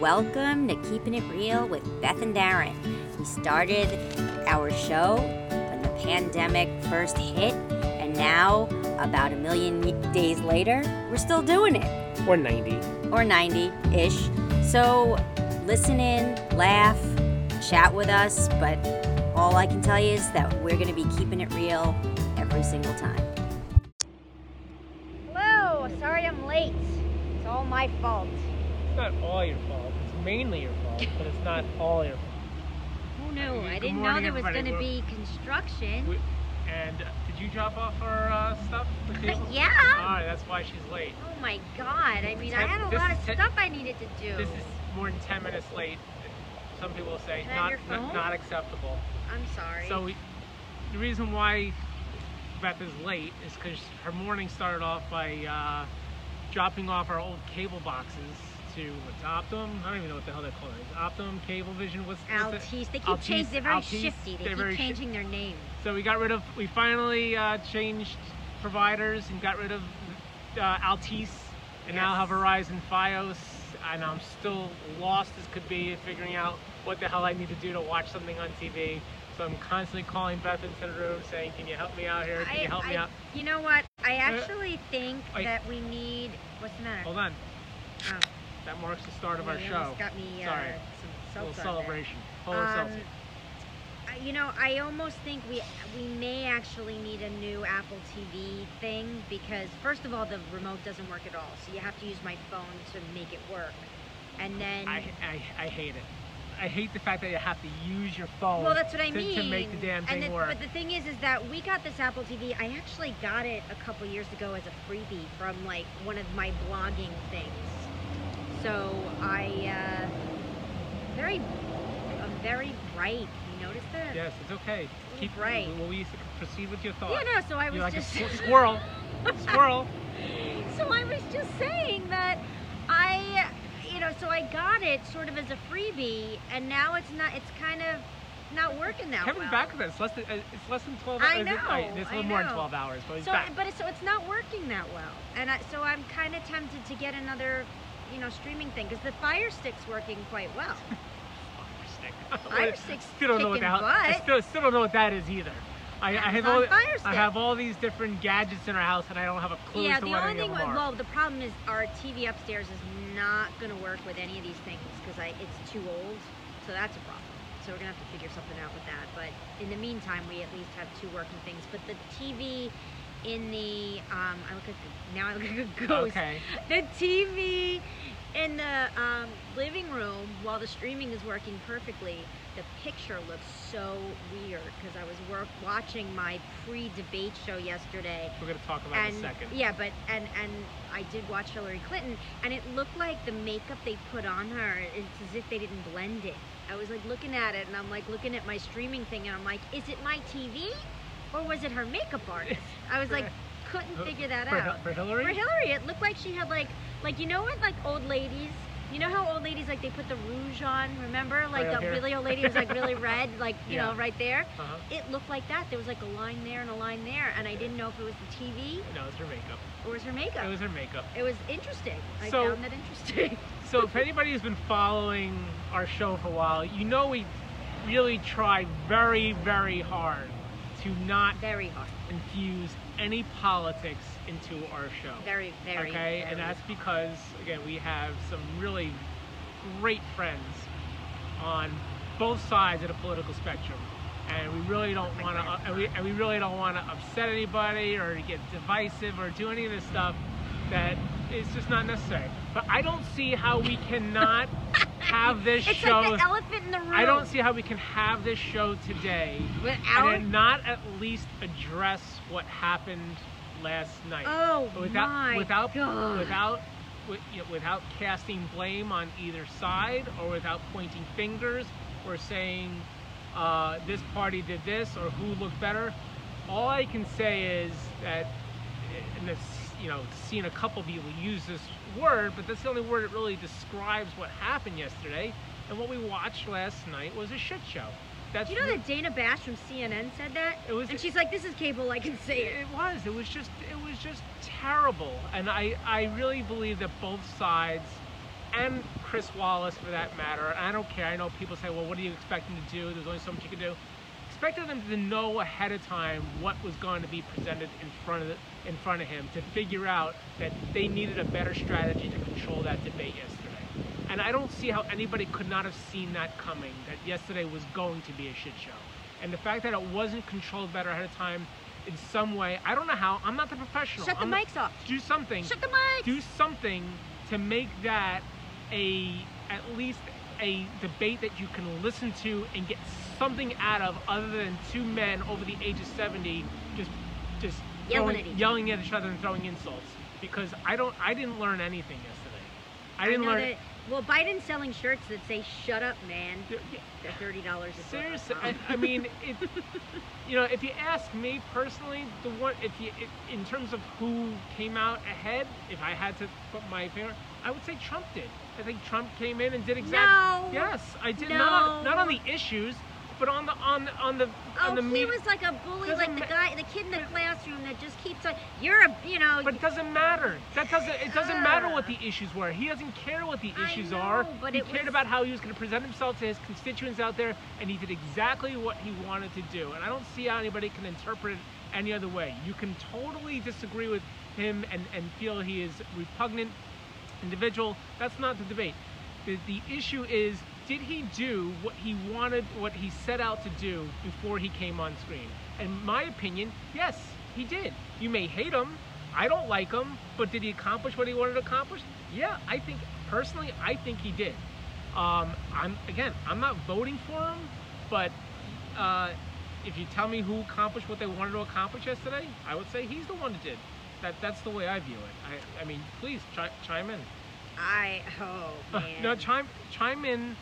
Welcome to Keeping It Real with Beth and Darren. We started our show when the pandemic first hit, and now, about a million days later, we're still doing it, Or 90. or 90 ish. So listen in, laugh, chat with us, but all I can tell you is that we're going to be keeping it real every single time. Hello, sorry I'm late. It's all my fault. It's not all your fault. It's mainly your fault, but it's not all your fault. Who knew? Good I didn't know morning, there was going to be construction. We- And uh, did you drop off our uh, stuff? yeah. Alright, that's why she's late. Oh my god. I mean, I had a lot of ten- stuff I needed to do. This is more than 10 minutes late. Some people will say Can not, not, not acceptable. I'm sorry. So we, the reason why Beth is late is because her morning started off by uh, dropping off our old cable boxes to what's Optimum. I don't even know what the hell they're calling it. Optimum, Cablevision, what's? Altice. They keep Altice- changing. They're very Altice, shifty. They keep shi- their names. So we got rid of, we finally uh, changed providers and got rid of uh, Altice and now have Verizon Fios. And I'm still lost as could be figuring out what the hell I need to do to watch something on TV. So I'm constantly calling Beth into the room saying, Can you help me out here? Can I, you help I, me out? You know what? I actually think that we need. What's the matter? Hold on. Oh, That marks the start of our almost show. got me uh, Sorry. some A little celebration. Um, seltzer. You know, I almost think we we may actually need a new Apple TV thing because first of all, the remote doesn't work at all, so you have to use my phone to make it work, and then I, I, I hate it. I hate the fact that you have to use your phone well, that's what I to, mean. to make the damn thing and the, work. But the thing is, is that we got this Apple TV. I actually got it a couple years ago as a freebie from like one of my blogging things. So I uh, very, I'm very bright. You notice that? Yes, it's okay. Keep Right. Well, we used to proceed with your thought. Yeah, no. So I was You're like just a squirrel. squirrel. so I was just saying that I, you know, so I got it sort of as a freebie, and now it's not. It's kind of not working that Kevin's well. back with us. It's less than, uh, it's less than 12 hours. It's, know, it's a I little more than 12 hours, but he's So, back. but it's, so it's not working that well, and I, so I'm kind of tempted to get another, you know, streaming thing because the Fire Stick's working quite well. Fire stick. Fire Stick's still don't know what the. I still, still don't know what that is either. I, I have all, Fire I have all these different gadgets in our house, and I don't have a clue yeah, the only thing, well, the problem is our TV upstairs is not going to work with any of these things because it's too old, so that's a problem. So we're gonna have to figure something out with that. But in the meantime, we at least have two working things. But the TV in the um, I look at the, now I look at a ghost. Okay. The TV in the um, living room while the streaming is working perfectly, the picture looks so weird because I was work watching my pre-debate show yesterday We're going to talk about it and in a second. yeah, but and and I did watch Hillary Clinton, and it looked like the makeup they put on her. It's as if they didn't blend it. I was like looking at it, and I'm like looking at my streaming thing, and I'm like, is it my TV, or was it her makeup artist? I was like, couldn't figure that for, out. For Hillary? For Hillary, it looked like she had like like you know what like old ladies. You know how old ladies like they put the rouge on, remember? Like Right the really old lady was like really red, like you Yeah. know, right there. Uh-huh. It looked like that. There was like a line there and a line there, and I didn't know if it was the TV No, it's her makeup. or was her makeup. It was her makeup. It was interesting. I So- found that interesting. So if anybody has been following our show for a while, you know we really try very, very hard to not very hard. infuse any politics into our show. Very, very. okay, very and that's because again we have some really great friends on both sides of the political spectrum, and we really don't want to, uh, and we, and we really don't want to upset anybody or get divisive or do any of this stuff that is just not necessary. But I don't see how we cannot have this It's show. like the elephant in the room. I don't see how we can have this show today Without. and not at least address what happened last night. oh without my without God. without wi- you know, without casting blame on either side or without pointing fingers or saying uh, this party did this or who looked better. All I can say is that, and this, you know, seen a couple people use this word, but that's the only word that really describes what happened yesterday. And what we watched last night was a shit show. That's you know that Dana Bash from CNN said that? It was- and she's like, "This is cable. I can say it." It was. It was just. It was just terrible. And I, I really believe that both sides, and Chris Wallace for that matter. I don't care. I know people say, well, what do you expect him to do? There's only so much you can do. Expected them to know ahead of time what was going to be presented in front of the, in front of him to figure out that they needed a better strategy to control that debate yesterday. And I don't see how anybody could not have seen that coming. That yesterday was going to be a shit show. And the fact that it wasn't controlled better ahead of time in some way, I don't know how. I'm not the professional. Shut the I'm mics off. do something Shut the mics. do something to make that a at least a debate that you can listen to and get something out of other than two men over the age of 70 just just Yelling throwing- at each yelling at each other and throwing insults because I don't I didn't learn anything yesterday. I didn't know learn that- well, Biden's selling shirts that say "Shut up, man." They're thirty dollars. Seriously, uh-huh. I, I mean, it, you know, if you ask me personally, the one, if you, it, in terms of who came out ahead, if I had to put my finger, I would say Trump did. I think Trump came in and did exactly. No. Yes, I did. Not on, not on the issues, but on the on the on the Oh, on the oh, he was like a bully, like the guy, the kid in the classroom that just keeps like, "You're a, you know." But it doesn't matter. That doesn't. It doesn't matter what the issues were. He doesn't care what the issues know, are. but he cared was- about how he was going to present himself to his constituents out there, and he did exactly what he wanted to do. And I don't see how anybody can interpret it any other way. You can totally disagree with him and, and feel he is repugnant individual. That's not the debate. The, the issue is, did he do what he wanted, what he set out to do before he came on screen? In my opinion, yes, he did. You may hate him. I don't like him, but did he accomplish what he wanted to accomplish? Yeah, I think personally, I think he did. Um, I'm again, I'm not voting for him, but uh, if you tell me who accomplished what they wanted to accomplish yesterday, I would say he's the one that did. That that's the way I view it. I, I mean, please chi- chime in. I oh man. no, chime chime in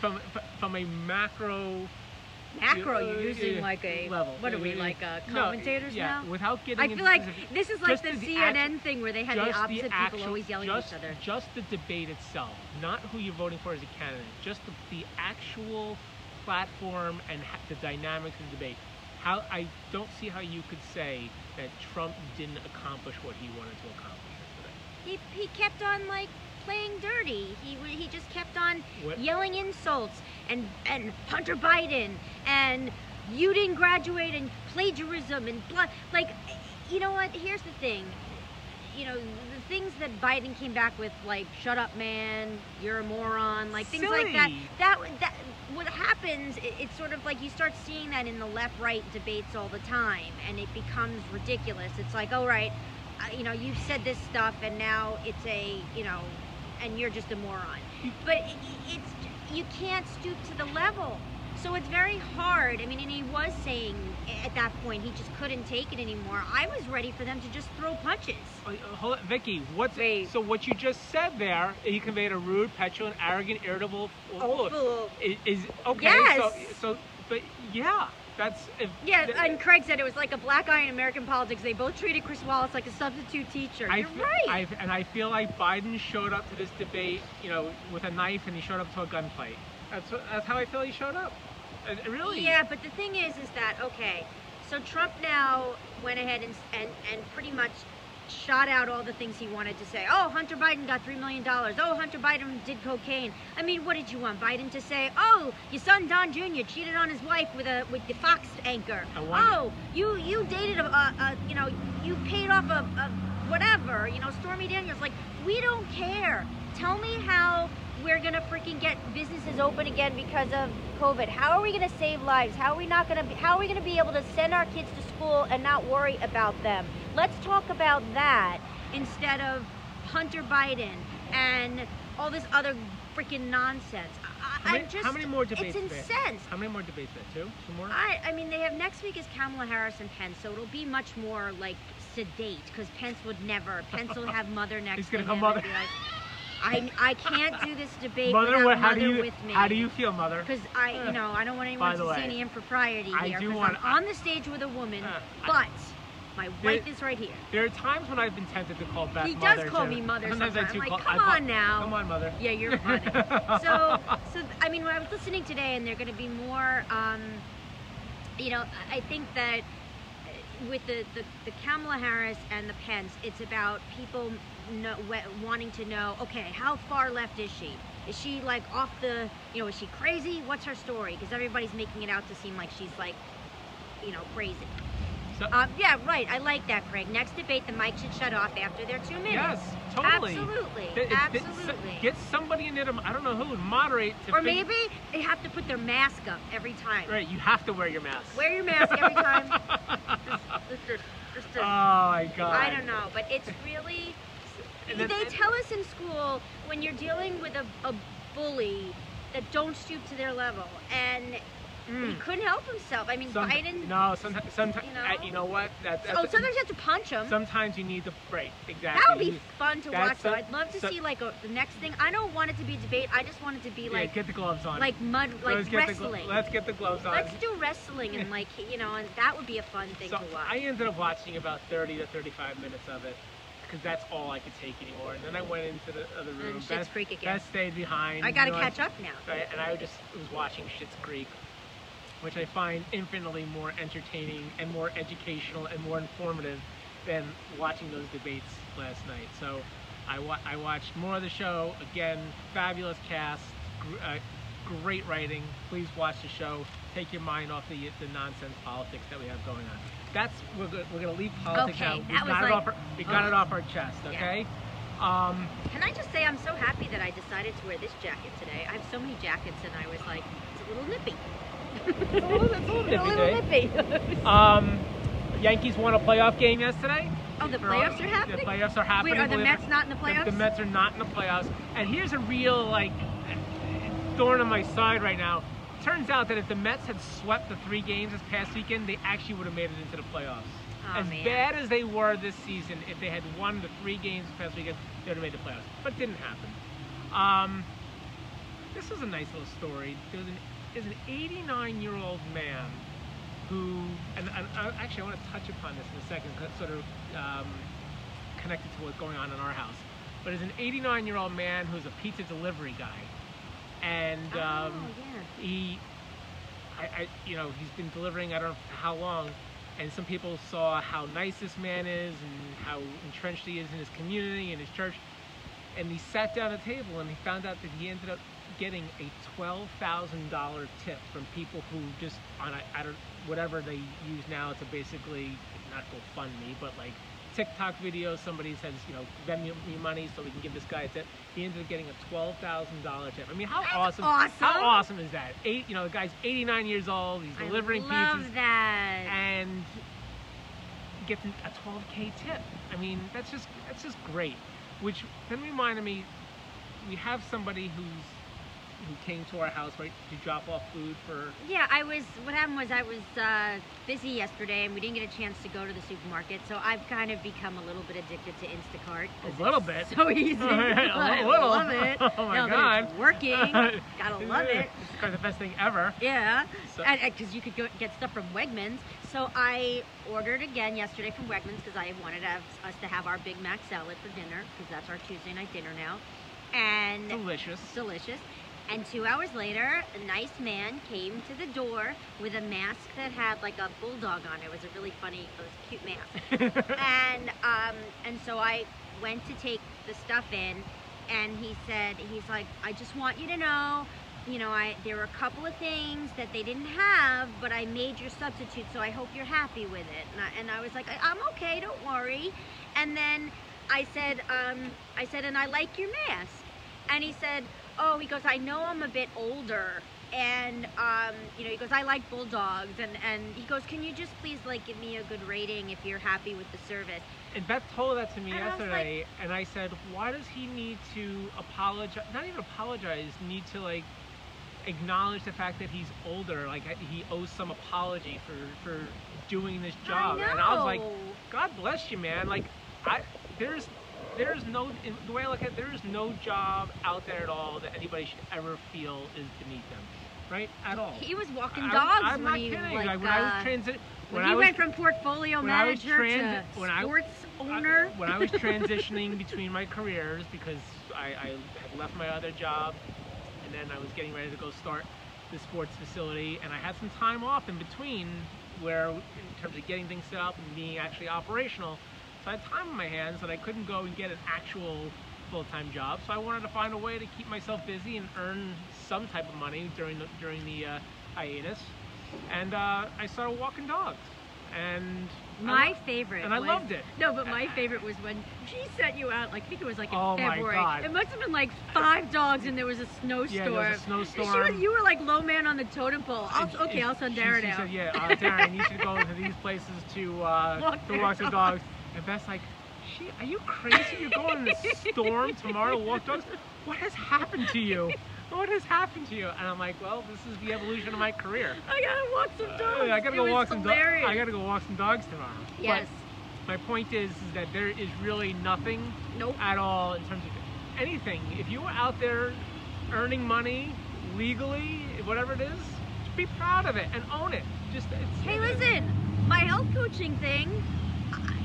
from from a macro Macro, uh, you're using yeah, like a level. What are we Uh, like uh, no, commentators yeah, now? Without getting I feel like specific- this is like the the CNN act- thing where they had the opposite people actual- always yelling just, at each other. Just the debate itself, not who you're voting for as a candidate. Just the, the actual platform and ha- the dynamics of the debate. How I don't see how you could say that Trump didn't accomplish what he wanted to accomplish yesterday. He, he kept on like playing dirty. He he just kept on What- yelling insults and and Hunter Biden and you didn't graduate and plagiarism and blah. Like, you know what? Here's the thing. You know the things that Biden came back with, like "shut up, man," "you're a moron," like things like that. That that what happens? It, it's sort of like you start seeing that in the left-right debates all the time, and it becomes ridiculous. It's like, all right, uh, you know, you've said this stuff, and now it's a, you know, and you're just a moron. But it's you can't stoop to the level. So it's very hard. I mean, and he was saying at that point he just couldn't take it anymore. I was ready for them to just throw punches. Uh, hold on, Vicky. What's Wait. so? What you just said there, he conveyed a rude, petulant, arrogant, irritable. Oh, fool. Is, is okay. Yes. So, so, but yeah, that's if, Yeah, th- and Craig said it was like a black eye in American politics. They both treated Chris Wallace like a substitute teacher. I You're right. I, and I feel like Biden showed up to this debate, you know, with a knife, and he showed up to a gunfight. That's what, that's how I feel he showed up. Uh, really? Yeah, but the thing is, is that okay? So Trump now went ahead and and and pretty much shot out all the things he wanted to say. Oh, Hunter Biden got three million dollars. Oh, Hunter Biden did cocaine. I mean, what did you want Biden to say? Oh, your son Don Jr. cheated on his wife with a with the Fox anchor. Oh, you you dated a, a, a you know you paid off a, a whatever you know Stormy Daniels. Like we don't care. Tell me how we're gonna freaking get businesses open again because of COVID. How are we gonna save lives? How are we not gonna? Be, how are we gonna be able to send our kids to school and not worry about them? Let's talk about that instead of Hunter Biden and all this other freaking nonsense. I, How many, I'm just, how many more debates? It's there? incense. How many more debates there? Two? Two more? I, I mean, they have next week is Kamala Harris and Pence, so it'll be much more like sedate because Pence would never. Pence will have mother next He's to gonna and mother. I, I can't do this debate mother, without what, how mother do you with me. how do you feel, mother? Because I, you know, I don't want anyone By to see way, any impropriety I here. do 'cause want- I'm on the stage with a woman, Uh, I- but my There- wife is right here. There are times when I've been tempted to call Beth He does mother. call too. me mother Sometimes I do I'm call- like, come call- on now. Come on, mother. Yeah, you're funny. so, so I mean, when I was listening today, and they're going to be more, um, you know, I I think that uh, with the, the the Kamala Harris and the Pence, it's about people know, wanting to know, okay, how far left is she? Is she like off the, you know, is she crazy? What's her story? Because everybody's making it out to seem like she's like, you know, crazy. So, Um, yeah, right. I like that, Craig. Next debate, the mic should shut off after their two minutes. yes, totally. Absolutely. Th- it's- it's- Absolutely. Get somebody in there. To, I don't know who would moderate. To or fig- maybe they have to put their mask up every time. Right, you have to wear your mask. Wear your mask every time. Just to- just to- oh my god. I don't know, but it's really. And then- they tell us in school when you're dealing with a, a bully that don't stoop to their level, and he Mm. couldn't help himself. I mean, Some- Biden. No, sometimes, sometimes you know? you know what? That, that's oh, sometimes you have to punch him. sometimes you need to break. exactly. That would be fun to that's watch. Though I'd love to some- see like a, the next thing. I don't want it to be a debate. I just want it to be yeah, like get the gloves on. like mud, like let's get the wrestling. let's get the gloves on. Let's do wrestling and like you know, and that would be a fun thing so to watch. I ended up watching about 30 to 35 minutes of it because that's all I could take anymore. And then I went into the other room. And Schitt's Beth, Creek again. Beth stayed behind. I gotta you know, catch up now. And I just was watching Schitt's Creek, which I find infinitely more entertaining and more educational and more informative than watching those debates last night. So I, wa- I watched more of the show. Again, fabulous cast, gr- uh, great writing. Please watch the show. Take your mind off the, the nonsense politics that we have going on. That's we're go- we're gonna leave politics Okay, out. We got it like- off our, we got it off our chest. Yeah. Okay. Um, Can I just say I'm so happy that I decided to wear this jacket today. I have so many jackets and I was like, it's a little nippy. It's a little, it's a little a little nippy. Um, Yankees won a playoff game yesterday. oh, the playoffs are happening? The playoffs are happening. Wait, are the Mets not in the playoffs? The, the Mets are not in the playoffs. And here's a real like thorn on my side right now. Turns out that if the Mets had swept the three games this past weekend, they actually would have made it into the playoffs. Oh, as man. bad as they were this season, if they had won the three games this past weekend, they would have made the playoffs. But it didn't happen. Um, this is a nice little story. There's an there's an 89 year old man who, and, and uh, actually I want to touch upon this in a second, sort of um, connected to what's going on in our house. But is an 89 year old man who's a pizza delivery guy, and um, oh, yeah. he, I, I, you know, he's been delivering I don't know how long, and some people saw how nice this man is and how entrenched he is in his community and his church, and he sat down at a table and he found out that he ended up getting a twelve thousand dollar tip from people who just on a, I don't whatever they use now to basically not GoFundMe, but like TikTok videos. Somebody says, you know, lend me me money so we can give this guy a tip. He ended up getting a twelve thousand dollar tip. I mean, how That's awesome! awesome. How awesome is that? Eight, you know, the guy's eighty nine years old. He's delivering I love pizzas that. and gets a 12k tip. I mean, that's just that's just great. Which then reminded me, we have somebody who's who came to our house right to drop off food for. Yeah, I was. What happened was I was uh, busy yesterday, and we didn't get a chance to go to the supermarket. So I've kind of become a little bit addicted to Instacart. A little bit. So easy. A I little. love it. Oh my now God. It's working. Gotta love it. It's kind of the best thing ever. Yeah, So- because you could go, get stuff from Wegmans. So I ordered again yesterday from Wegmans because I wanted to have, us to have our Big Mac salad for dinner because that's our Tuesday night dinner now, and Delicious. delicious. And two hours later, a nice man came to the door with a mask that had like a bulldog on it. It was a really funny, it was a cute mask. and um, and so I went to take the stuff in, and he said, he's like, I just want you to know, you know, I there were a couple of things that they didn't have, but I made your substitute, so I hope you're happy with it. And I, and I was like, I, I'm okay, don't worry. And then I said, um, I said, and I like your mask. And he said, oh, he goes, I know I'm a bit older. And, um, you know, he goes, I like bulldogs. And, and he goes, can you just please, like, give me a good rating if you're happy with the service? And Beth told that to me And I was yesterday, and I said, why does he need to apologize? Not even apologize, need to like acknowledge the fact that he's older, like he owes some apology for for doing this job. I know. And I was like, God bless you, man. Like, I there's there's no the way I look at it, there is no job out there at all that anybody should ever feel is beneath them, right? At all. He was walking dogs I'm when not he, kidding. like, Like, when I was uh, transi- when, when he I was went from portfolio when I was manager transi- to when I- sports I- owner. when I was transitioning between my careers because I, I had left my other job and then I was getting ready to go start the sports facility and I had some time off in between where in terms of getting things set up and being actually operational. I had time on my hands and I couldn't go and get an actual full-time job. So I wanted to find a way to keep myself busy and earn some type of money during the during the uh, hiatus. And uh, I started walking dogs. And My lo- favorite. and I was- loved it. No, but my favorite was when she sent you out. Like I think it was like in Oh my February. God. It must have been like five dogs, and there was a snowstorm. Yeah, there was a She snowstorm. was, you were like low man on the totem pole. I'll, okay, I'll send she- Darren she out. said, yeah, uh, Darren, you should go to these places to uh, Walk to walk the dogs. And Beth's like, she, are you crazy? You're going in the storm tomorrow to walk dogs? What has happened to you? What has happened to you? And I'm like, well, this is the evolution of my career. I gotta walk some dogs. Uh, I gotta It go walk some dogs. I gotta go walk some dogs tomorrow. Yes. But my point is, is that there is really nothing Nope. at all in terms of anything. If you were out there earning money legally, whatever it is, just be proud of it and own it. Just it's, Hey, listen, my health coaching thing.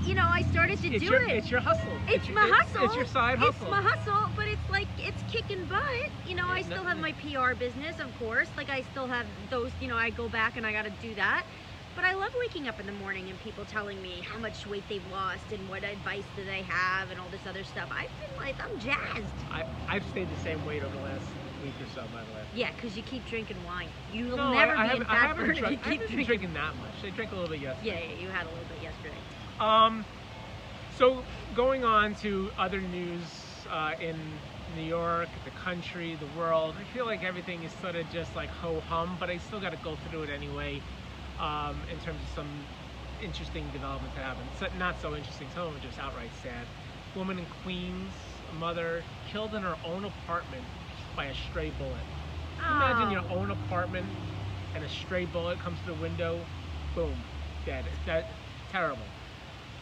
You know, I started to it's do your, it. It's your hustle. It's your- my it's- hustle. It's your side hustle. It's my hustle, but it's like it's kicking butt. You know, I still have my PR business, of course. Like I still have those. You know, I go back and I got to do that. But I love waking up in the morning and people telling me how much weight they've lost and what advice do they have and all this other stuff. I've been like, I'm jazzed. I, I've stayed the same weight over the last week or so, by the way. Yeah, because you keep drinking wine. You'll no, never I, I be I fat burn if you keep drinking. drinking that much. I drank a little bit yesterday. Yeah, yeah, you had a little bit yesterday. Um, so going on to other news uh, in New York, the country, the world, I feel like everything is sort of just like ho hum, but I still got to go through it anyway. Um, in terms of some interesting developments that happened, so, not so interesting. Some of them are just outright sad. Woman in Queens, a mother killed in her own apartment by a stray bullet. Imagine your Oh. own apartment and a stray bullet comes to the window, boom, dead. That terrible.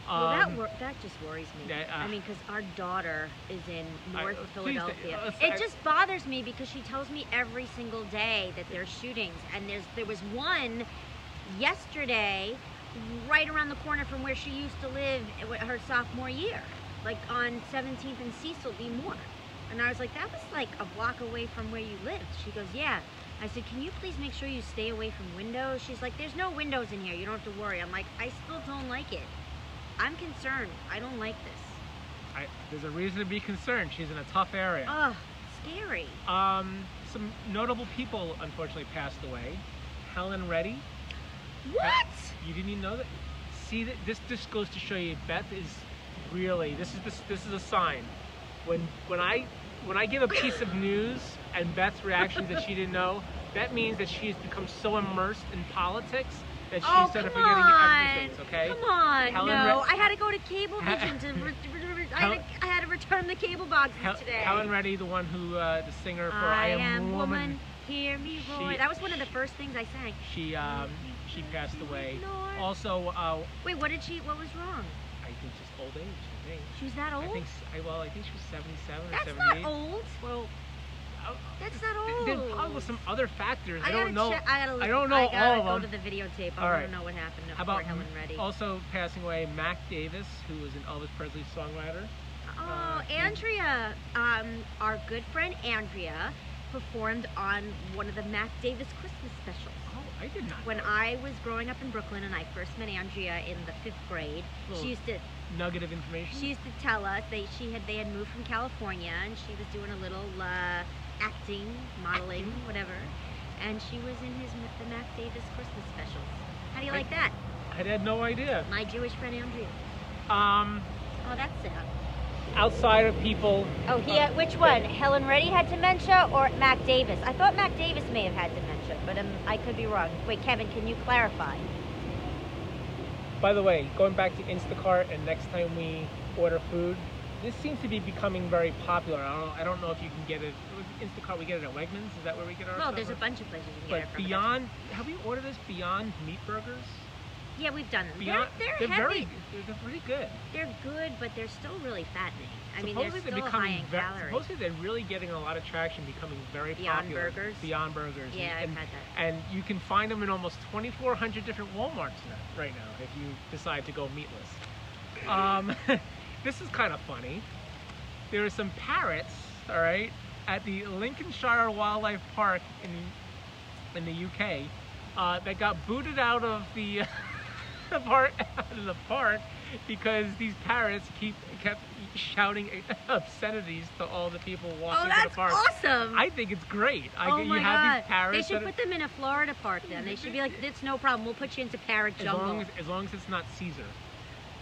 Well, that Um, wor- that just worries me. uh, I mean, because our daughter is in I- North uh, please, Philadelphia. uh, it I- just bothers me because she tells me every single day that there's shootings, and there's there was one yesterday, right around the corner from where she used to live i- her sophomore year, like on 17th and Cecil B. Moore. And I was like, that was like a block away from where you lived. She goes, yeah. I said, can you please make sure you stay away from windows? She's like, there's no windows in here. You don't have to worry. I'm like, I still don't like it. I'm concerned. I don't like this. I, there's a reason to be concerned. She's in a tough area. Ugh, scary. Um, some notable people unfortunately passed away. Helen Reddy. What? You didn't even know that. See that this this goes to show you Beth is really this is this this is a sign. When when I when I give a piece of news and Beth's reaction that she didn't know, that means that she has become so immersed in politics that oh, of come forgetting on. everything. Okay. Come on. Helen no, I had to go to Cablevision to. Re- re- re- I, had to, I had to return the cable boxes Hel- today. Helen Reddy, the one who uh, the singer for I, Am, woman. Hear me roar. She- that was one of the first things I sang. She um, she passed away. Also, uh, Wait, what did she? What was wrong? I think just old age. I think. She was that old? I think. I, well, I think she was 77 or That's 78. not old. Well, That's not all. Old. probably some other factors. I, I, don't know. Check, I gotta. Look, I don't know I gotta all of go them. to the videotape. I All want right. to know what happened How about Helen Reddy. also passing away Mac Davis, who was an Elvis Presley songwriter. Oh, Uh, Andrea, um, our good friend Andrea, performed on one of the Mac Davis Christmas specials. Oh, I did not. When. I was growing up in Brooklyn and I first met Andrea in the fifth grade, she used to nugget of information. she used to tell us they she had they had moved from California and she was doing a little uh, acting, modeling, whatever, and she was in his the Mac Davis Christmas specials. How do you I- like that? I had no idea. My Jewish friend Andrea. Um, Oh, that's sad. outside of people. Oh, he had, which one? Helen Reddy had dementia or Mac Davis? I thought Mac Davis may have had dementia, but um, I could be wrong. Wait, Kevin, can you clarify? By the way, going back to Instacart and next time we order food, this seems to be becoming very popular. I don't, I don't know if you can get it. Instacart, we get it at Wegmans. Is that where we get our? Well, stuff there's a bunch of places you can get it But from. Beyond, have we ordered this Beyond Meat Burgers? Yeah, we've done them. Beyond, they're they're, very, heavy. they're, they're pretty good. They're good, but they're still really fattening. I mean, they're supposedly still high becoming in ve- calories. supposedly they're really getting a lot of traction, becoming very Beyond popular. Burgers? Beyond Burgers. Yeah, I've and, had that. and you can find them in almost 2,400 different WalMarts now, right now if you decide to go meatless. Um, this is kind of funny. There are some parrots, all right, at the Lincolnshire Wildlife Park in in the UK uh, that got booted out of the the park out of the park because these parrots keep kept shouting obscenities to all the people walking Oh, to that's the park. That's awesome. I think it's great. I, oh you my have god! these parrots they should put them in a Florida park. Then they should be like, "It's no problem. We'll put you into parrot as jungle." long as, as long as it's not Caesar.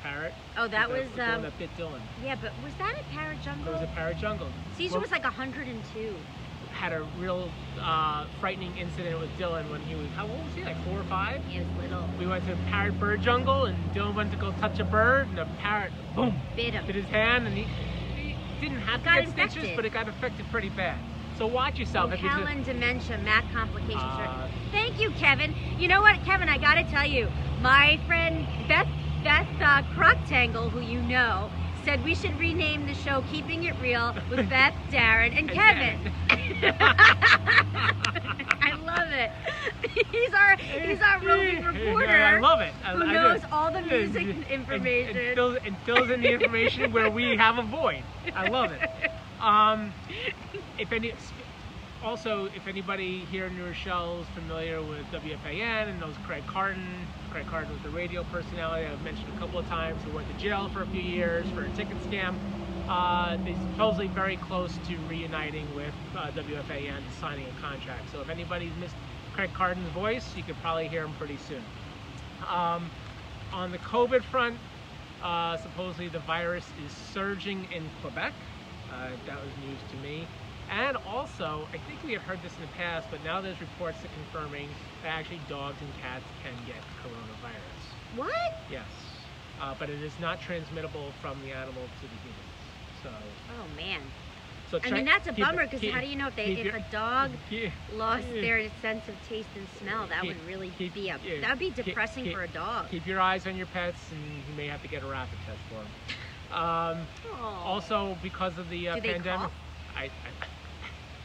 Parrot. oh, that was the um, that bit Dylan. yeah, but was that a parrot jungle? It was a parrot jungle. Caesar Well, was like 102. had a real uh, frightening incident with Dylan when he was how old was he? Like four or five. He was little. We went to parrot bird jungle and Dylan went to go touch a bird and the parrot boom Bit him. hit his hand and he, he didn't have to Got get infected. stitches, but it got affected pretty bad. So watch yourself. a- Helen dementia, Mac complications. Uh, Thank you, Kevin. You know what, Kevin? I gotta tell you, my friend Beth Beth uh, Croctangle, who you know, said we should rename the show "Keeping It Real" with Beth, Darren, and And Kevin. I love it. He's our he's our roving reporter. I love it. I, who I knows all the music and- information. And, fills, and fills in the information where we have a void. I love it. Um, if any, also, if anybody here in New Rochelle is familiar with WFAN and knows Craig Carton, Craig Carton was the radio personality I've mentioned a couple of times who went to jail for a few years for a ticket scam. Uh, he's supposedly very close to reuniting with uh, WFAN and signing a contract. So if anybody's missed Craig Carton's voice, you could probably hear him pretty soon. Um, on the COVID front, uh, supposedly the virus is surging in Quebec. Uh, that was news to me. And also, I think we had heard this in the past, but now there's reports that confirming that actually dogs and cats can get coronavirus. what? Yes. Uh, but it is not transmittable from the animal to the humans. So, Oh man. so I mean, that's a keep- bummer because how do you know if they if your- a dog keep- lost Yeah. their sense of taste and smell? That Keep- would really keep- be a that would be depressing keep- for a dog. Keep your eyes on your pets, and you may have to get a rapid test for them. Um, also, because of the uh, Do they pandemic, cough? I, I,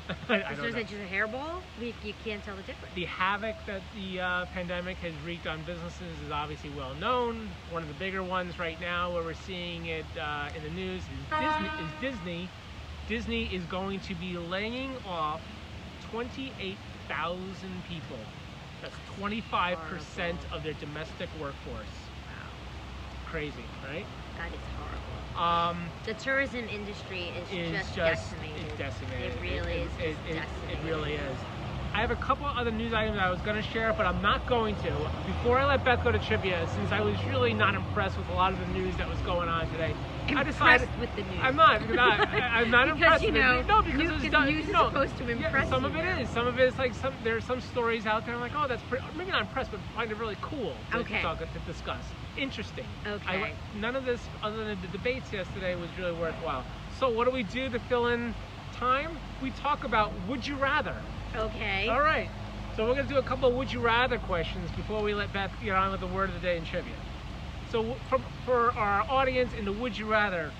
I so is it just a hairball? We, you can't tell the difference. The havoc that the uh, pandemic has wreaked on businesses is obviously well known. One of the bigger ones right now, where we're seeing it uh, in the news, is Disney. Is Disney? Disney is going to be laying off 28,000 people. That's 25% of their domestic workforce. Wow, Crazy, right? that is horrible. Um, The tourism industry is, is just, just decimated. it's decimated. It really it, is It, it, it really is. I have a couple other news items I was going to share, but I'm not going to. Before I let Beth go to trivia, since I was really not impressed with a lot of the news that was going on today, I decided Impressed with the news. I'm not. I'm not, I'm not Because, impressed you with know, it. No, because news- it was 'cause done. news is no, supposed to yeah, impress some of it now. is. Some of it is like some. There are some stories out there. I'm like, oh, that's pretty. Maybe not impressed, but find it really cool to, Okay. talk to discuss. Interesting. Okay. li- none of this, other than the debates yesterday, was really worthwhile. So what do we do to fill in time? We talk about would you rather. Okay. All right. So we're going to do a couple of would you rather questions before we let Beth get on with the word of the day in trivia. So for, for our audience in the would you rather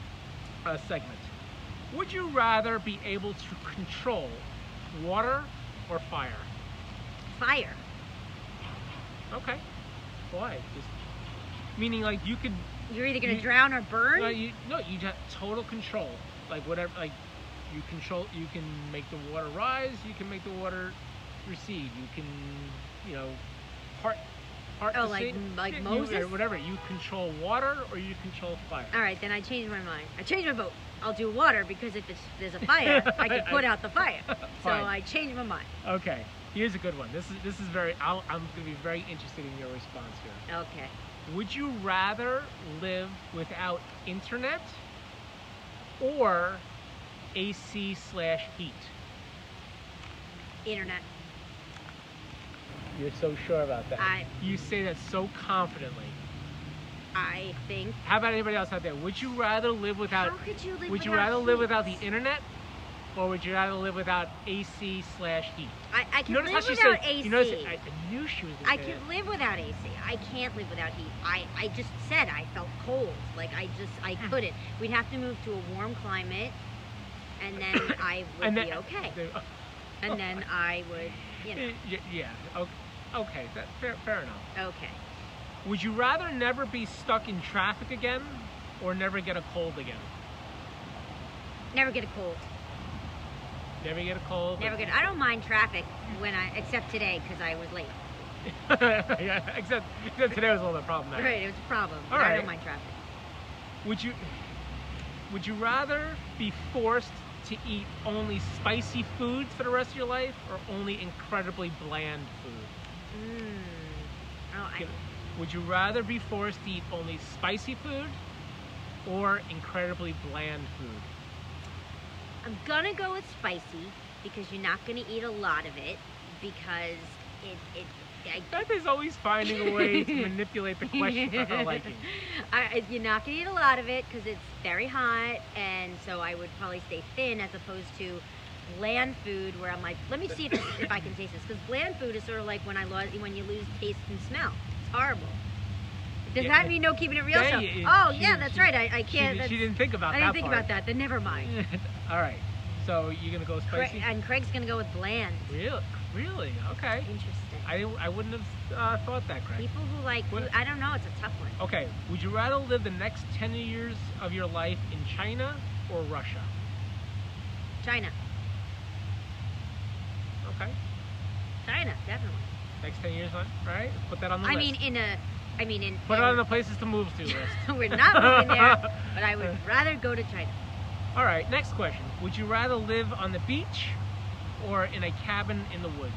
uh, segment, would you rather be able to control water or fire? Fire. Okay. Why? Just meaning like you could You're either gonna You- drown or burn. no you no you have total control like whatever like you control you can make the water rise you can make the water recede you can you know part part Oh, like- like you- Moses? or whatever you control water or you control fire All right, then I changed my mind. I changed my vote. I'll do water because if it's, there's a fire, I can put out the fire. So I changed my mind. okay here's a good one this is this is very I'll, i'm going to be very interested in your response here Okay. Would you rather live without internet or AC slash heat? Internet. You're so sure about that. I- you say that so confidently. I think. How about anybody else out there? Would you rather live without? How could you live would you without rather live without the internet, or would you rather live without AC slash heat? I, I can Notice how live she without said. AC. You notice? I, knew she was. I can live without AC. I can't live without heat. I, I just said I felt cold. Like I just I Hmm. couldn't. We'd have to move to a warm climate, and then I would And be then- okay. the- And then I would, you know, eh, Y- yeah. Okay. Okay. That, fair, fair enough. okay. Would you rather never be stuck in traffic again, or never get a cold again? Never get a cold. Never get a cold. Never get. I don't mind traffic when I, except today because I was late. yeah, except, except today was a little bit problematic. Right, it was a problem. All but I don't mind traffic. Would you would you rather be forced to eat only spicy foods for the rest of your life or only incredibly bland food? Mm. Oh, I, Would you rather be forced to eat only spicy food or incredibly bland food? I'm gonna go with spicy because you're not gonna eat a lot of it because it it. Beth is always finding a way to manipulate the question for her liking. I, you're not gonna eat a lot of it because it's very hot, and so I would probably stay thin as opposed to bland food where I'm like, let me see if, this, if I can taste this because bland food is sort of like when I lost when you lose taste and smell. It's horrible. Does Yeah, that mean no keeping it real? yeah, So, yeah, oh she- yeah, that's she- right. I, I can't. that's- she didn't think about I that I didn't think part. about that. Then never mind. All right. So you're gonna go spicy? and Craig's gonna go with bland. Really? Really? Okay. Interesting. I I wouldn't have uh, thought that, Craig. People who like, food- I don't know. It's a tough one. Okay. Would you rather live the next 10 years of your life in China or Russia? China, Okay. China, definitely. Next 10 years, on, right? Put that on the I list. mean, in a, I mean, in. Put it in- on the places to move to list. We're not moving there, but I would rather go to China. All right. Next question. Would you rather live on the beach or in a cabin in the woods?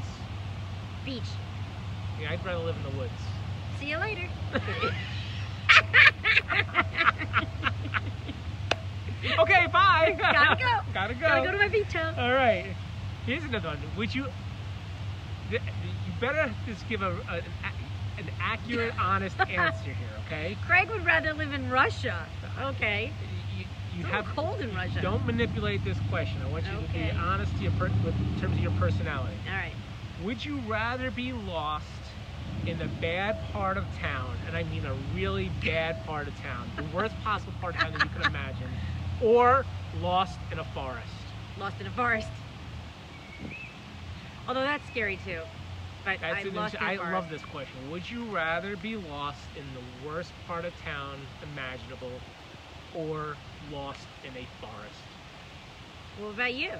Beach. Yeah, I'd rather live in the woods. See you later. Okay, bye. Gotta go. Gotta go. Gotta go to my beach house. All right. Here's another one. Would you? You better just give a, a- an, a- an accurate, honest answer here, okay? Craig would rather live in Russia. Okay. You, have cold in Russia. Don't manipulate this question. I want you to be honest to your per, with in terms of your personality. All right. Would you rather be lost in the bad part of town, and I mean a really bad part of town, the worst possible part of town that you can imagine, or lost in a forest? Lost in a forest. Although that's scary too. But That's I lost int- in a I forest. love this question. Would you rather be lost in the worst part of town imaginable, or lost in a forest? What about you?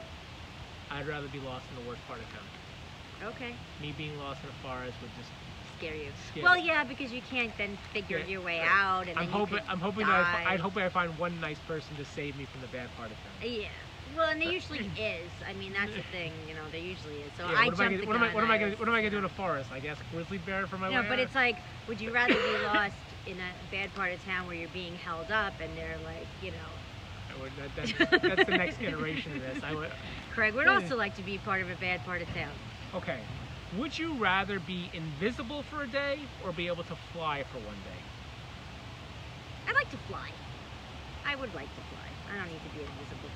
I'd rather be lost in the worst part of town. Okay. Me being lost in a forest would just. Scare you. Scare Well, yeah, because you can't then figure Yeah, your way right. out, and I'm then hoping. I'm hoping that I, I'd hoping I find one nice person to save me from the bad part of town. Yeah. Well, and there usually is. I mean, that's the thing. You know, there usually is. So Yeah, I what, am I jumped gonna, the what am I? What am I gonna? What am I gonna do in a forest? I guess grizzly bear for my No, but out? it's like, would you rather be lost in a bad part of town where you're being held up and they're like, you know, I would- that- that's, that's the next iteration of this. I would. Craig would also like to be part of a bad part of town. Okay. Would you rather be invisible for a day or be able to fly for one day? I'd like to fly. I would like to fly. I don't need to be invisible.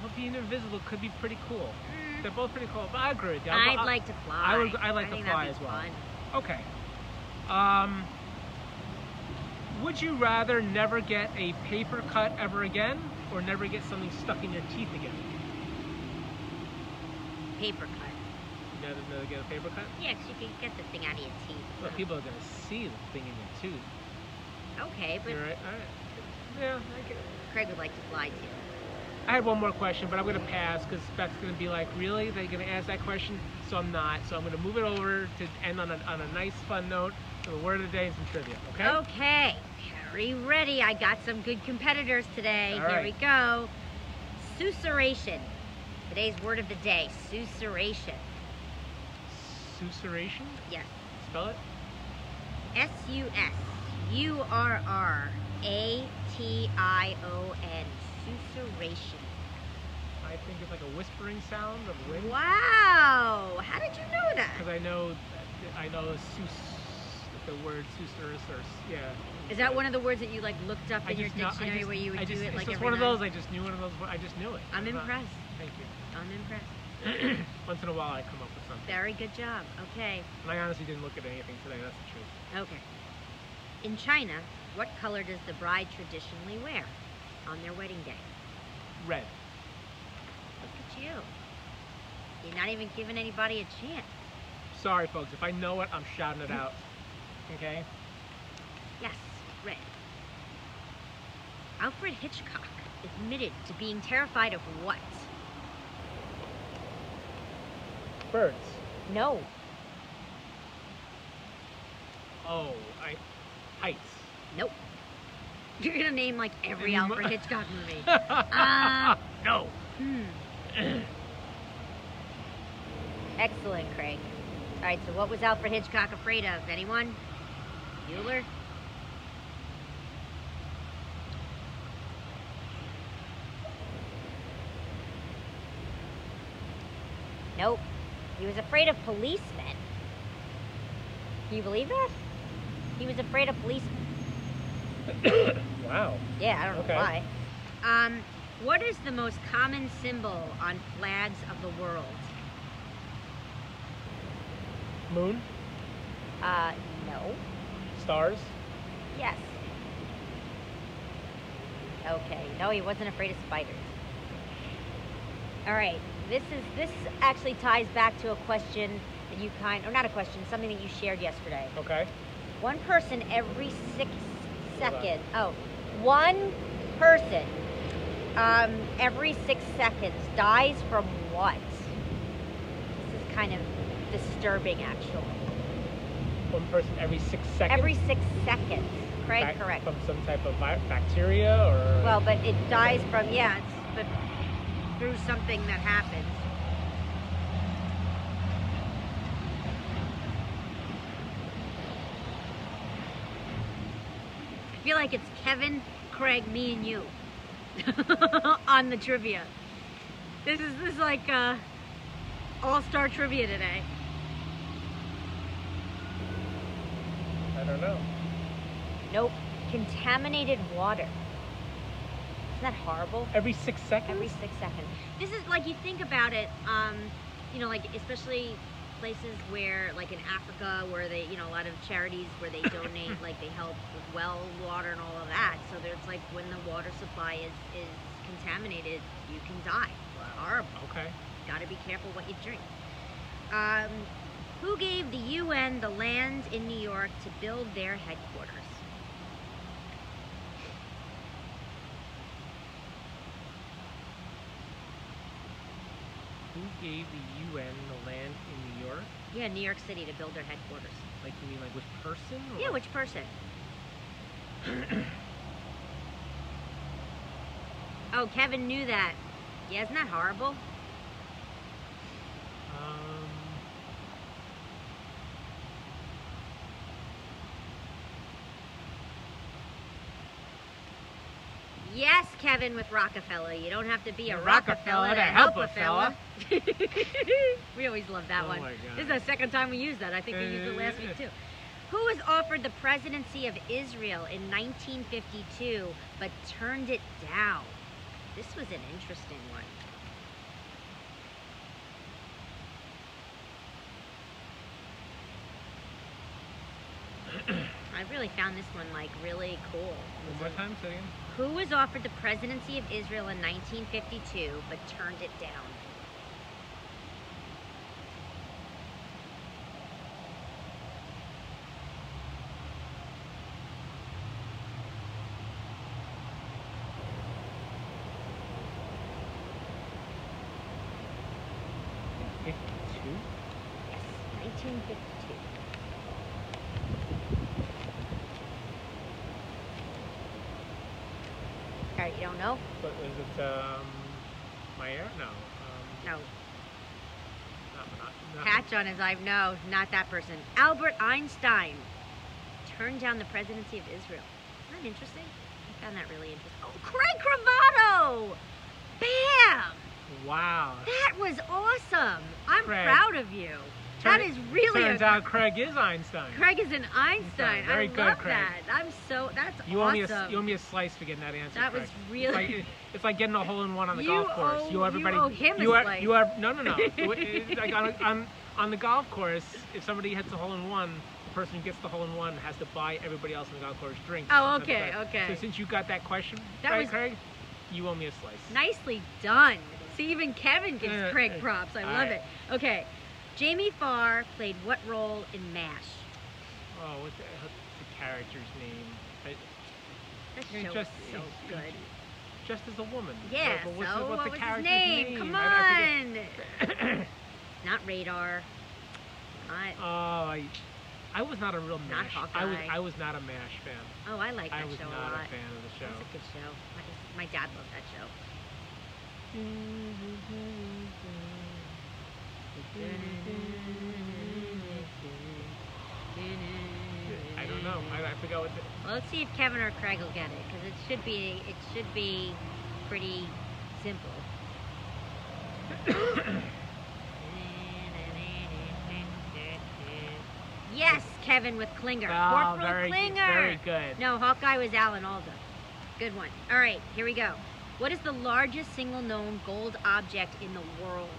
Well, being invisible could be pretty cool. Mm, They're both pretty cool, but I agree with you. I'd I- like to fly. I would- I'd like to fly as well. fun. Okay. Um, would you rather never get a paper cut ever again or never get something stuck in your teeth again? Paper cut. You never, never get a paper cut? Yeah, you can get the thing out of your teeth. Well, people are going to see the thing in your tooth. Okay, but You're right. All right. Yeah, I get it. Craig would like to fly too. I had one more question, but I'm going to pass because Beth's going to be like, really? They're going to ask that question? So I'm not. So I'm going to move it over to end on a, on a nice, fun note. So the word of the day and some trivia, okay? Okay, Harry, ready. I got some good competitors today. All Here right. we go. Susurration. Today's word of the day, susurration. Susurration? Yes. Spell it? S U S U R R A T I O N. Susurration. I think it's like a whispering sound of wind. Wow! How did you know that? Because I know, I know sus, the word susurrus or yeah. Is that one of the words that you like looked up I in your know- dictionary just- where you would just, do it like just every one of those. I just knew one of those. I just knew it. I'm not- impressed. Thank you. I'm impressed. Once in a while, I come up with something. Very good job. Okay. And I honestly didn't look at anything today. That's the truth. Okay. In China, what color does the bride traditionally wear on their wedding day? Red. Look at you. You're not even giving anybody a chance. Sorry, folks. If I know it, I'm shouting it out. Okay. Yes, red. Alfred Hitchcock admitted to being terrified of what? Birds. No. Oh, I. Heights. Nope. You're gonna name like every Alfred Hitchcock movie. Uh, no. Hmm. Excellent, Craig. All right, so what was Alfred Hitchcock afraid of? Anyone? Bueller? Nope. He was afraid of policemen. Can you believe that? He was afraid of policemen. wow. Yeah, I don't Okay. know why. Um, what is the most common symbol on flags of the world? Moon, Uh, no. Stars. Yes. Okay. No, he wasn't afraid of spiders. All right. This is this actually ties back to a question that you kind or not a question, something that you shared yesterday. Okay. One person every six seconds. Oh, one person um, every six seconds dies from what? This is kind of disturbing, actually. One person every six seconds. Every six seconds. Craig, Bac- correct. From some type of bacteria or. Well, but it dies from yeah, it's but through something that happens. I feel like it's Kevin, Craig, me, and you on the trivia. This is this is like uh, all star trivia today. Don't know. Nope, contaminated water. Isn't that horrible? Every six seconds. every six seconds. This is like you think about it, um, you know, like especially places where, like in Africa, where they, you know, a lot of charities where they donate, like they help with well water and all of that. So there's like when the water supply is is contaminated, you can die. Wow. Horrible. Okay. Got to be careful what you drink. Um, who gave the UN the land in New York to build their headquarters? Who gave the UN the land in New York? Yeah, New York City to build their headquarters. Like you mean like which person? Or Yeah, which person? oh, Kevin knew that. Yeah, isn't that horrible? Um. Yes, Kevin with Rockefeller. You don't have to be a The Rockefeller, Rockefeller to help help a a fella. we always love that Oh one. This is the second time we used that. I think we used it last week too. Who was offered the presidency of Israel in 1952 but turned it down? This was an interesting one. Really found this one like really cool. One more time, say. Who was offered the presidency of Israel in 1952 but turned it down? Fifty-two. Yes, 1952. All right, you don't was it um, Meir? No. Um, No. not, not, not Patch on his eye. No, not that person. Albert Einstein turned down the presidency of Israel. Isn't that interesting? I found that really interesting. Oh, Craig Cravato! Bam! Wow. That was awesome. I'm Craig. proud of you. Turn- that is really Turns a, out Craig is Einstein. Craig is an Einstein. Very I good, love Craig. that. I'm so that's You owe awesome. me a you owe me a slice for getting that answer. That was really- it's like getting a hole in one on the You golf course. owe- you owe everybody. you owe him you are, slice. You are no no no. Like on, on on the golf course, if somebody hits a hole in one, the person who gets the hole in one has to buy everybody else on the golf course drinks. Oh, okay, okay. So since you got that question, That right, was- Craig, you owe me a slice. Nicely done. See, even Kevin gives Yeah, Craig uh, props. I love right. it. Okay, Jamie Farr played what role in MASH? Oh, what's the, what's the character's name? I, That show just- so good. Just as a woman. Yeah. But what's so the, what's what the was character's name? Come I- I on. Not radar. Not. Oh, I, I was not a real Not Mash. I was I was not a Mash fan. Oh, I like that show. a lot. I was not a fan of the show. It's a good show. My, my dad loved that show. I don't know. I, I forgot what. The, Well, let's see if Kevin or Craig will get it because it should be it should be pretty simple. yes, Kevin with Klinger. oh, Corporal very, Klinger. very good. No, Hawkeye was Alan Alda. Good one. All right, here we go. What is the largest single known gold object in the world?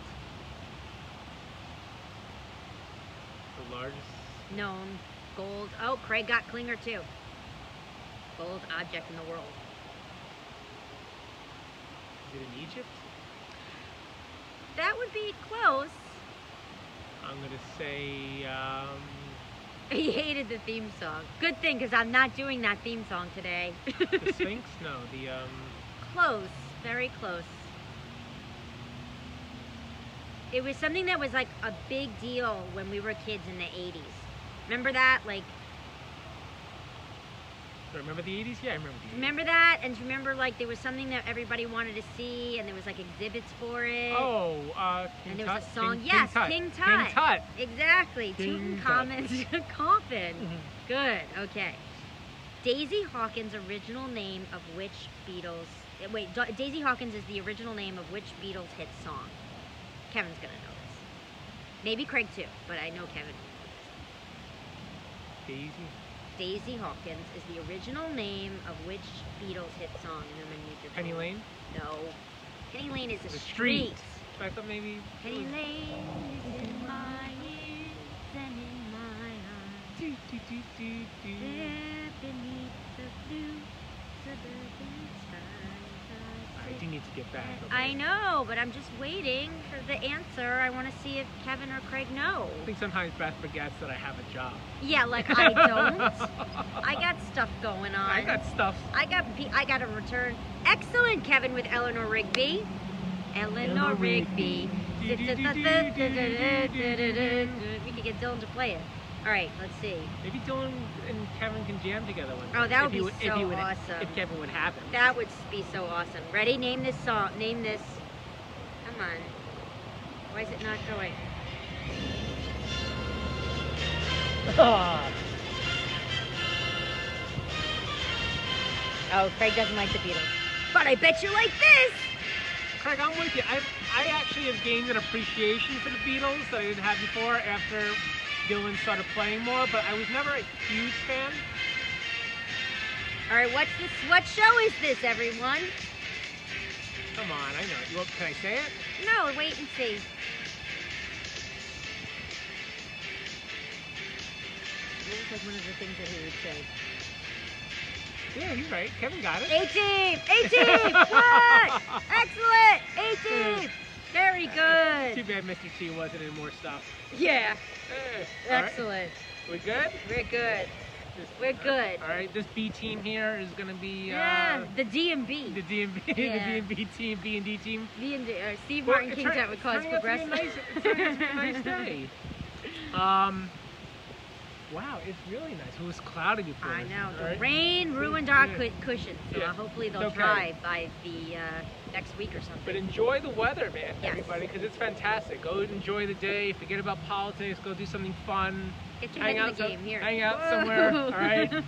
The largest. Known gold. Oh, Craig got Klinger too. Gold object in the world. Is it in Egypt? That would be close. I'm gonna say. Um, He hated the theme song. Good thing, because I'm not doing that theme song today. the Sphinx? No, the um. close, very close. It was something that was like a big deal when we were kids in the 80s. Remember that? Like, Remember the 80s? Yeah, I remember the 80s. remember that? And remember, like, there was something that everybody wanted to see, and there was like exhibits for it. Oh, uh, King And there was Tut? a song- King, yes, King Tut. King King Tut. Exactly. King Tutankhamun's coffin. Mhm. Good. Okay. Daisy Hawkins' original name of which Beatles? Wait, Da- Daisy Hawkins is the original name of which Beatles hit song? Kevin's gonna know this. Maybe Craig too, but I know Kevin. Daisy. Daisy Hawkins is the original name of which Beatles hit song? And then I need your Penny Lane. No. Penny Lane is a The street. street. So I thought maybe. Penny Lane is in my ears and in my eyes. Do, do, do, do, do. There beneath the blue suburban skies, I do need to get back. I know, but I'm just waiting for the answer. I want to see if Kevin or Craig know. I think sometimes Beth forgets that I have a job. Yeah, like I don't. I got stuff going on. I got stuff. I got. I got a return. Excellent, Kevin with Eleanor Rigby. Eleanor. Rigby. We could get Dylan to play it. All right, let's see. Maybe Dylan and Kevin can jam together one Oh, day, Oh, that would if be would- if so he would- awesome. If Kevin would him. That would be so awesome. Ready? Name this song. Name this. Come on. Why is it not going? Oh, Craig doesn't like the Beatles. But I bet you like this. Craig, I'm with you. I, I actually have gained an appreciation for the Beatles that I didn't have before after Dylan started playing more, but I was never a huge fan. All right, what's this? What show is this, everyone? Come on, I know. You can I say it? No, wait and see. Like one of the things that he would say. Yeah, you're right. Kevin got it. 18! 18! what? Excellent! 18! Very good. Too bad Mr. T wasn't in more stuff. Yeah. Eh. Hey. Excellent. Right. We good? We're good. Just, We're uh, good. All right, this B team here is gonna be uh, yeah, the DMB. The DMB, yeah. the DMB team, B and D team. B and D, or Steve well, Martin King's out with cause progressive. Nice, it's turning nice day. Um, wow, it's really nice. It was cloudy before. I know. The rain ruined our yeah. cushions, so yeah. hopefully they'll okay. dry by the. Uh, next week or something. But enjoy the weather, man, Yes. everybody, because it's fantastic. Go enjoy the day. Forget about politics. Go do something fun. Get your hang head out the some- game here. hang out somewhere, all right? All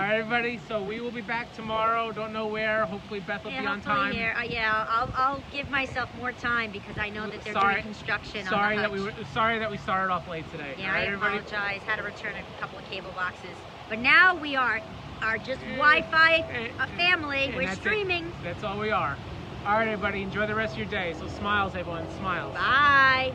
right, everybody. So we will be back tomorrow. Don't know where. Hopefully Beth will yeah, be on time. Here. Uh, yeah, I'll, I'll give myself more time because I know that they're Sorry. doing construction Sorry that we were sorry that we started off late today. Yeah, right, I everybody. apologize. Had to return a couple of cable boxes, but now we are are just Wi-Fi And- a family. and We're that's it. streaming. That's all we are. All right, everybody. Enjoy the rest of your day. So smiles, everyone. Smiles. Bye.